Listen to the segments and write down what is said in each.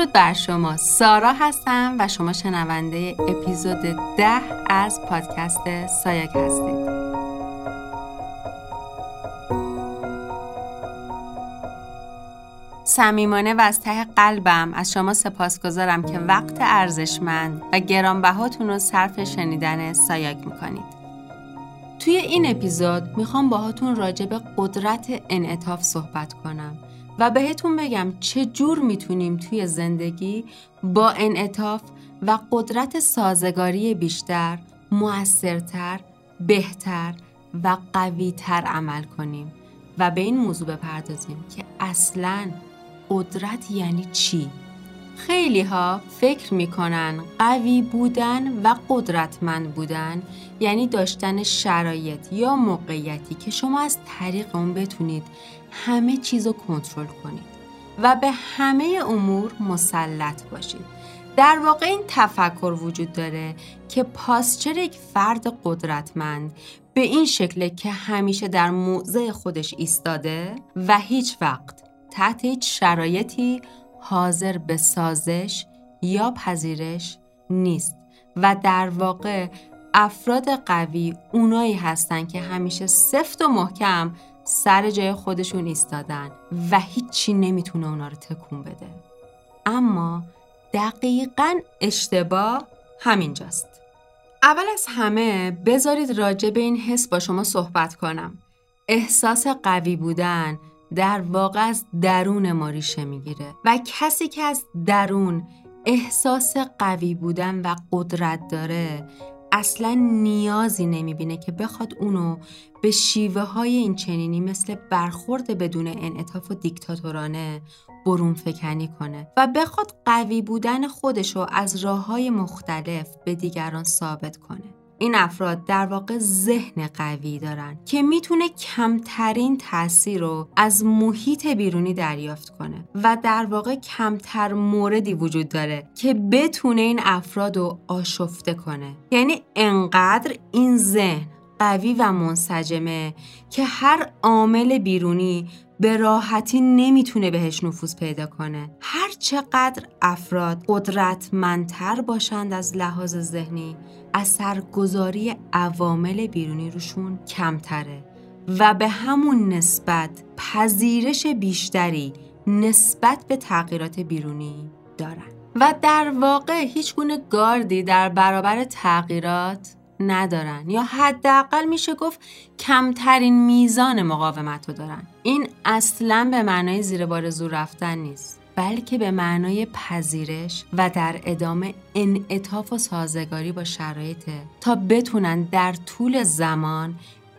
درود بر شما. سارا هستم و شما شنونده اپیزود ده از پادکست سایک هستید. صمیمانه و از ته قلبم از شما سپاسگزارم که وقت ارزشمند و گرانبهاتون رو صرف شنیدن سایک می‌کنید. توی این اپیزود می‌خوام باهاتون راجع به قدرت انعطاف صحبت کنم. و بهتون بگم چه جور می‌تونیم توی زندگی با انعطاف و قدرت سازگاری بیشتر، موثرتر، بهتر و قویتر عمل کنیم و به این موضوع بپردازیم که اصلا قدرت یعنی چی؟ خیلی ها فکر می‌کنن قوی بودن و قدرتمند بودن یعنی داشتن شرایط یا موقعیتی که شما از طریق اون بتونید همه چیز رو کنترل کنید و به همه امور مسلط باشید. در واقع این تفکر وجود داره که پاسچر یک فرد قدرتمند به این شکله که همیشه در موضع خودش ایستاده و هیچ وقت تحت هیچ شرایطی حاضر به سازش یا پذیرش نیست. و در واقع افراد قوی اونایی هستن که همیشه سفت و محکم سر جای خودشون ایستادن و هیچی نمی‌تونه اونا رو تکون بده. اما دقیقا اشتباه همینجاست. اول از همه بذارید راجع به این حس با شما صحبت کنم. احساس قوی بودن در واقع از درون ما ریشه می‌گیره و کسی که از درون احساس قوی بودن و قدرت داره اصلا نیازی نمی‌بینه که بخواد اونو به شیوه های این چنینی مثل برخورد بدون انعطاف و دیکتاتورانه برون فکنی کنه و بخواد قوی بودن خودشو از راه های مختلف به دیگران ثابت کنه. این افراد در واقع ذهن قوی دارن که می‌تونه کمترین تاثیر رو از محیط بیرونی دریافت کنه و در واقع کمتر موردی وجود داره که بتونه این افراد رو آشفته کنه. یعنی انقدر این ذهن قوی و منسجمه که هر عامل بیرونی به راحتی نمی‌تونه بهش نفوذ پیدا کنه. هر چقدر افراد قدرتمندتر باشند از لحاظ ذهنی اثرگذاری عوامل بیرونی روشون کمتره و به همون نسبت پذیرش بیشتری نسبت به تغییرات بیرونی دارن. و در واقع هیچ گونه گاردی در برابر تغییرات ندارن. یا حداقل میشه گفت کمترین میزان مقاومت رو دارن. این اصلا به معنای زیر بار زور رفتن نیست بلکه به معنای پذیرش و در ادامه انعطاف و سازگاری با شرایطه تا بتونن در طول زمان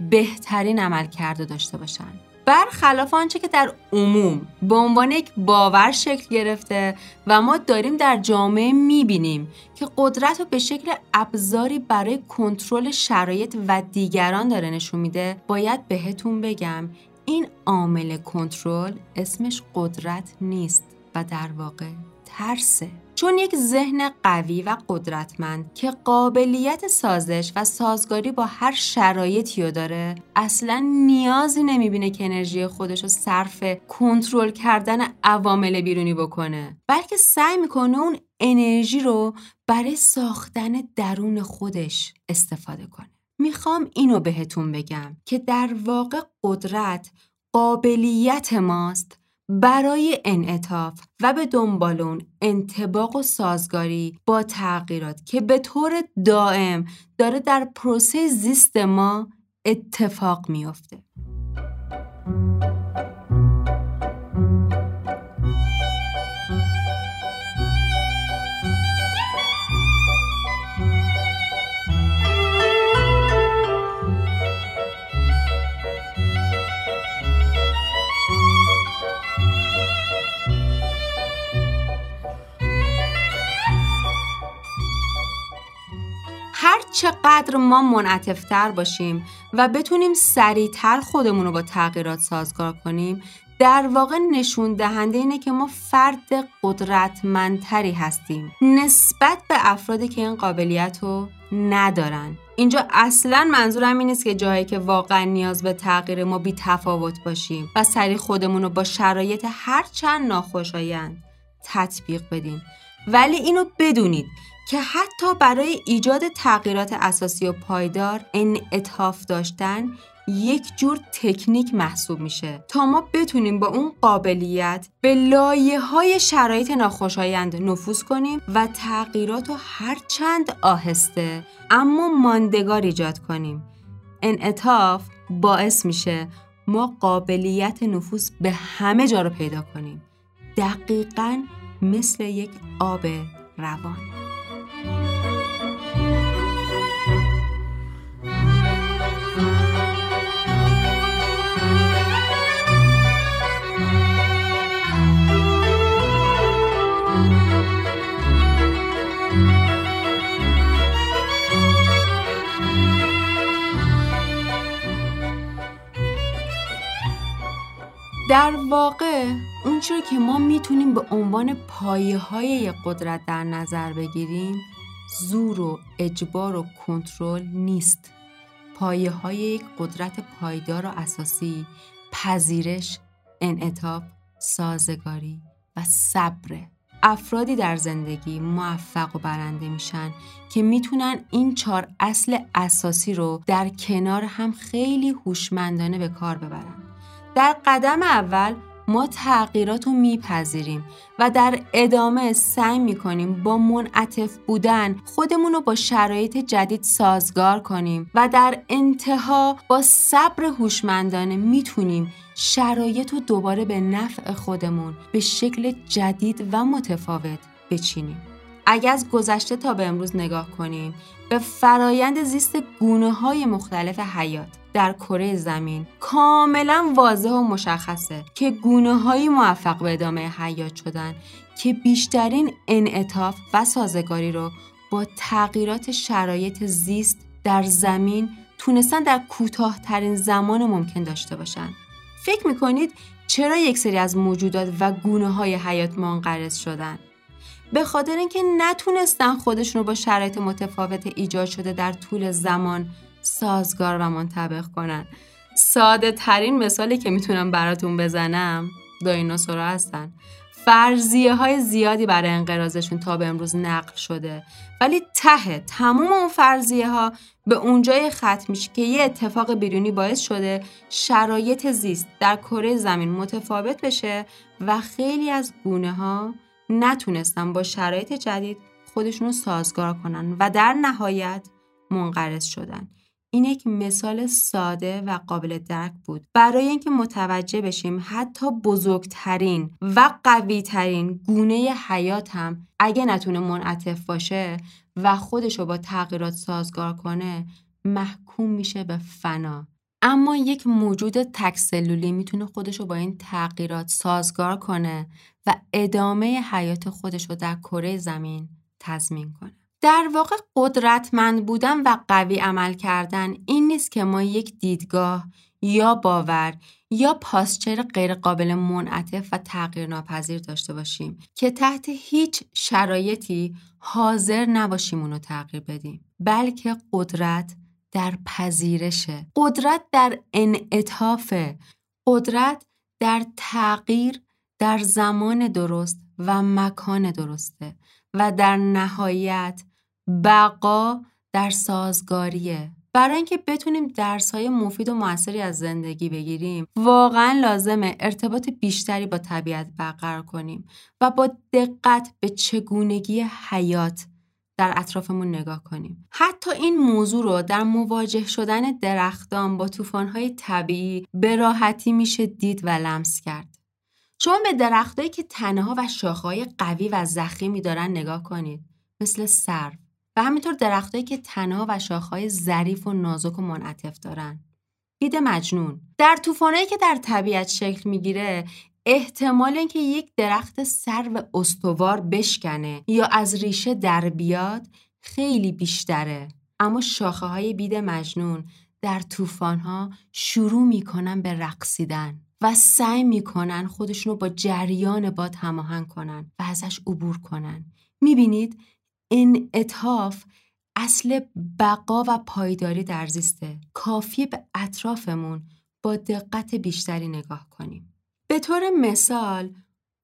بهترین عمل کرده داشته باشن. برخلاف آنچه که در عموم به عنوان یک باور شکل گرفته و ما داریم در جامعه می‌بینیم که قدرت رو به شکل ابزاری برای کنترل شرایط و دیگران داره نشون میده باید بهتون بگم این عامل کنترل اسمش قدرت نیست و در واقع ترسه. چون یک ذهن قوی و قدرتمند که قابلیت سازش و سازگاری با هر شرایطی رو داره اصلا نیازی نمی‌بینه که انرژی خودش رو صرف کنترل کردن عوامل بیرونی بکنه. بلکه سعی می‌کنه اون انرژی رو برای ساختن درون خودش استفاده کنه. می‌خوام اینو بهتون بگم که در واقع قدرت قابلیت ماست برای انعطاف و به دنبال اون انتباق و سازگاری با تغییرات که به طور دائم داره در پروسه زیست ما اتفاق میافته. چقدر ما منعطفتر باشیم و بتونیم سریعتر خودمون رو با تغییرات سازگار کنیم در واقع نشون دهنده اینه که ما فرد قدرتمندتری هستیم. نسبت به افرادی که این قابلیت رو ندارن. اینجا اصلا منظورم این نیست که جایی که واقعا نیاز به تغییر ما بی تفاوت باشیم و سریع خودمون رو با شرایط هر چند ناخوشایند تطبیق بدیم. ولی اینو بدونید که حتی برای ایجاد تغییرات اساسی و پایدار انعطاف داشتن یک جور تکنیک محسوب میشه تا ما بتونیم با اون قابلیت به لایه های شرایط ناخوشایند نفوذ کنیم و تغییرات رو هرچند آهسته اما ماندگار ایجاد کنیم. انعطاف باعث میشه ما قابلیت نفوذ به همه جا رو پیدا کنیم. دقیقا مثل یک آب روان. در واقع اون چرا که ما می‌تونیم به عنوان پایه های یک قدرت در نظر بگیریم زور و اجبار و کنترل نیست. پایه های یک قدرت پایدار و اساسی پذیرش انعطاف سازگاری و صبر. افرادی در زندگی موفق و برنده میشن که می‌تونن این چهار اصل اساسی رو در کنار هم خیلی هوشمندانه به کار ببرن. در قدم اول ما تغییرات رو میپذیریم و در ادامه سعی می‌کنیم با منعطف بودن خودمون رو با شرایط جدید سازگار کنیم و در انتها با صبر هوشمندانه می‌تونیم شرایط رو دوباره به نفع خودمون به شکل جدید و متفاوت بچینیم. اگر از گذشته تا به امروز نگاه کنیم به فرایند زیست گونه های مختلف حیات در کره زمین کاملا واضح و مشخصه که گونه هایی موفق به ادامه حیات شدن که بیشترین انعطاف و سازگاری رو با تغییرات شرایط زیست در زمین تونستن در کوتاهترین زمان ممکن داشته باشن. فکر می‌کنید چرا یک سری از موجودات و گونه های حیات منقرض شدن؟ به خاطر اینکه نتونستن خودشون رو با شرایط متفاوت ایجاد شده در طول زمان سازگار و منطبق کنن. ساده ترین مثالی که می‌تونم براتون بزنم دایناسورا هستن. فرضیه های زیادی برای انقراضشون تا به امروز نقل شده. ولی ته تمام اون فرضیه ها به اونجای ختم میشه که یه اتفاق بیرونی باعث شده شرایط زیست در کره زمین متفاوت بشه و خیلی از گونه ها نتونستن با شرایط جدید خودشون رو سازگار کنن و در نهایت منقرض شدن. این یک مثال ساده و قابل درک بود. برای اینکه متوجه بشیم حتی بزرگترین و قویترین گونه حیات هم اگه نتونه منعطف باشه و خودش رو با تغییرات سازگار کنه محکوم میشه به فنا. اما یک موجود تکسلولی می‌تونه خودش رو با این تغییرات سازگار کنه و ادامه حیات خودش رو در کره زمین تضمین کنه. در واقع قدرتمند بودن و قوی عمل کردن این نیست که ما یک دیدگاه یا باور یا پاسچر غیرقابل منعطف و تغییر ناپذیر داشته باشیم که تحت هیچ شرایطی حاضر نباشیم اونو تغییر بدیم بلکه قدرت در پذیرشه قدرت در انعطاف. قدرت در تغییر در زمان درست و مکان درسته و در نهایت بقا در سازگاریه برای اینکه بتونیم درس های مفید و موثری از زندگی بگیریم واقعا لازمه ارتباط بیشتری با طبیعت برقرار کنیم و با دقت به چگونگی حیات در اطرافمون نگاه کنیم. حتی این موضوع رو در مواجه شدن درختان با طوفان‌های طبیعی به راحتی میشه دید و لمس کرد. شما به درختهایی که تنه و شاخه‌های قوی و زخیمی دارن نگاه کنید مثل سرو و همینطور درختهایی که تنه و شاخه‌های ظریف و نازک و منعطف دارن. دید مجنون در طوفانایی که در طبیعت شکل می‌گیره احتمال اینکه یک درخت سرو استوار بشکنه یا از ریشه در بیاد خیلی بیشتره. اما شاخه های بید مجنون در طوفان ها شروع می‌کنن به رقصیدن و سعی می‌کنن خودشونو با جریان باد هماهنگ کنن و ازش عبور کنن. می‌بینید انعطاف اصل بقا و پایداری در زیسته. کافی به اطرافمون با دقت بیشتری نگاه کنیم. به طور مثال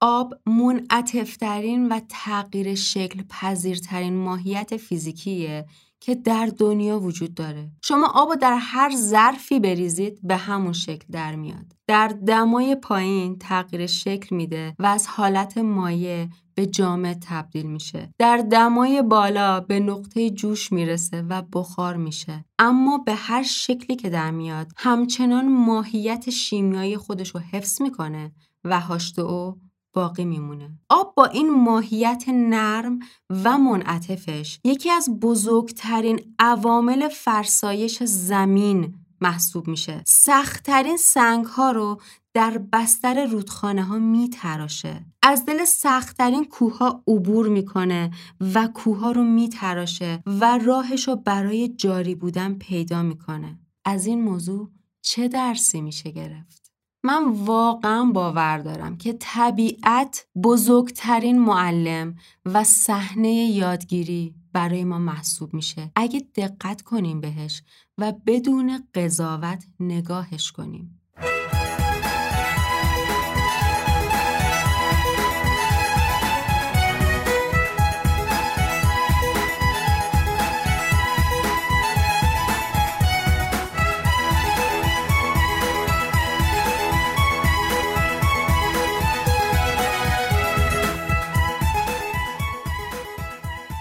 آب منعطفترین و تغییر شکل پذیرترین ماهیت فیزیکیه. که در دنیا وجود داره. شما آب در هر ظرفی بریزید به همون شکل در میاد. در دمای پایین تغییر شکل میده و از حالت مایع به جامد تبدیل میشه. در دمای بالا به نقطه جوش می‌رسه و بخار میشه. اما به هر شکلی که در میاد همچنان ماهیت شیمیایی خودش رو حفظ می‌کنه و او باقی میمونه. آب با این ماهیت نرم و منعطفش یکی از بزرگترین عوامل فرسایش زمین محسوب میشه. سختترین سنگ ها رو در بستر رودخانه ها میتراشه. از دل سختترین کوه ها عبور می‌کنه و کوه ها رو میتراشه و راهش رو برای جاری بودن پیدا می‌کنه. از این موضوع چه درسی میشه گرفت؟ من واقعا باور دارم که طبیعت بزرگترین معلم و صحنه یادگیری برای ما محسوب میشه. اگه دقت کنیم بهش و بدون قضاوت نگاهش کنیم.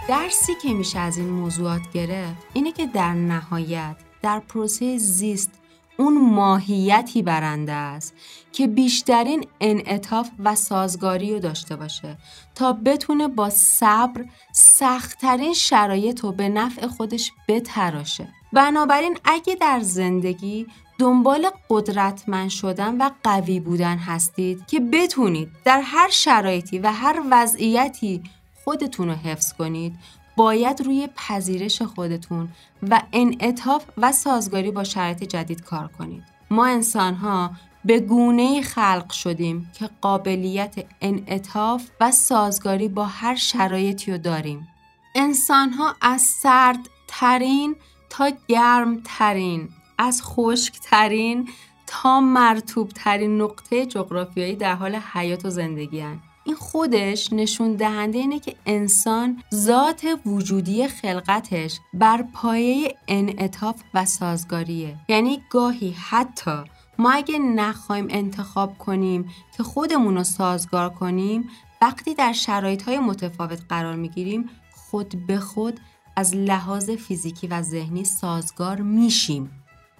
درسی که میشه از این موضوعات گرفت اینه که در نهایت در پروسه زیست اون ماهیتی برنده است که بیشترین انعطاف و سازگاری رو داشته باشه تا بتونه با صبر سختترین شرایط رو به نفع خودش بتراشه. بنابراین اگه در زندگی دنبال قدرتمند شدن و قوی بودن هستید که بتونید در هر شرایطی و هر وضعیتی خودتون رو حفظ کنید باید روی پذیرش خودتون و انعطاف و سازگاری با شرایط جدید کار کنید. ما انسان ها به گونه خلق شدیم که قابلیت انعطاف و سازگاری با هر شرایطی رو داریم. انسان ها از سرد ترین تا گرم ترین، از خشک ترین تا مرتوب ترین نقطه جغرافیایی در حال حیات و زندگی هن. این خودش نشون دهنده اینه که انسان ذات وجودی خلقتش بر پایه انعطاف و سازگاریه. یعنی گاهی حتی ما اگه نخوایم انتخاب کنیم که خودمون رو سازگار کنیم وقتی در شرایط های متفاوت قرار می‌گیریم خود به خود از لحاظ فیزیکی و ذهنی سازگار میشیم.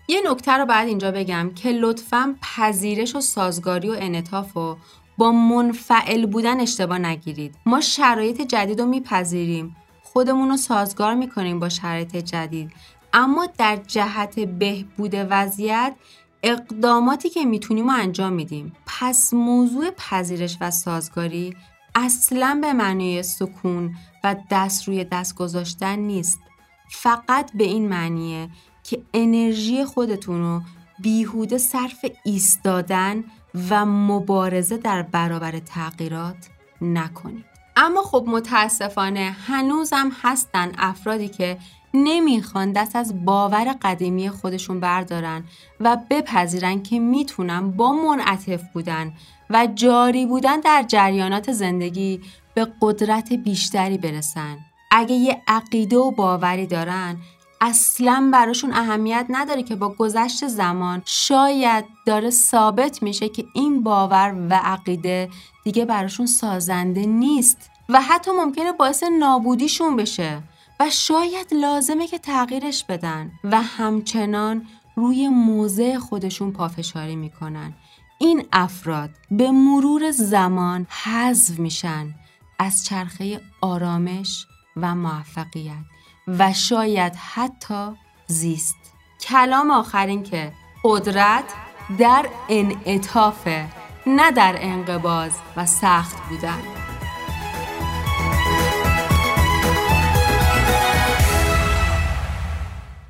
یه نکته رو بعد اینجا بگم که لطفا پذیرش و سازگاری و انعطاف و با منفعل بودن اشتباه نگیرید. ما شرایط جدید رو میپذیریم. خودمون رو سازگار می‌کنیم با شرایط جدید. اما در جهت بهبود وضعیت اقداماتی که می‌تونیم انجام میدیم. پس موضوع پذیرش و سازگاری اصلا به معنی سکون و دست روی دست گذاشتن نیست. فقط به این معنیه که انرژی خودتون رو بیهوده صرف ایستادن و مبارزه در برابر تغییرات نکنید اما خب متاسفانه هنوزم هستن افرادی که نمی‌خوان دست از باور قدیمی خودشون بردارن و بپذیرن که می‌تونن با منعطف بودن و جاری بودن در جریانات زندگی به قدرت بیشتری برسن. اگه یه عقیده و باوری دارن اصلا براشون اهمیت نداره که با گذشت زمان شاید داره ثابت میشه که این باور و عقیده دیگه براشون سازنده نیست و حتی ممکنه باعث نابودیشون بشه و شاید لازمه که تغییرش بدن و همچنان روی موضع خودشون پافشاری می‌کنن. این افراد به مرور زمان حذف میشن از چرخه آرامش و موفقیت. و شاید حتی زیست. کلام آخرین که قدرت در انعطافه نه در انقباز و سخت بودن.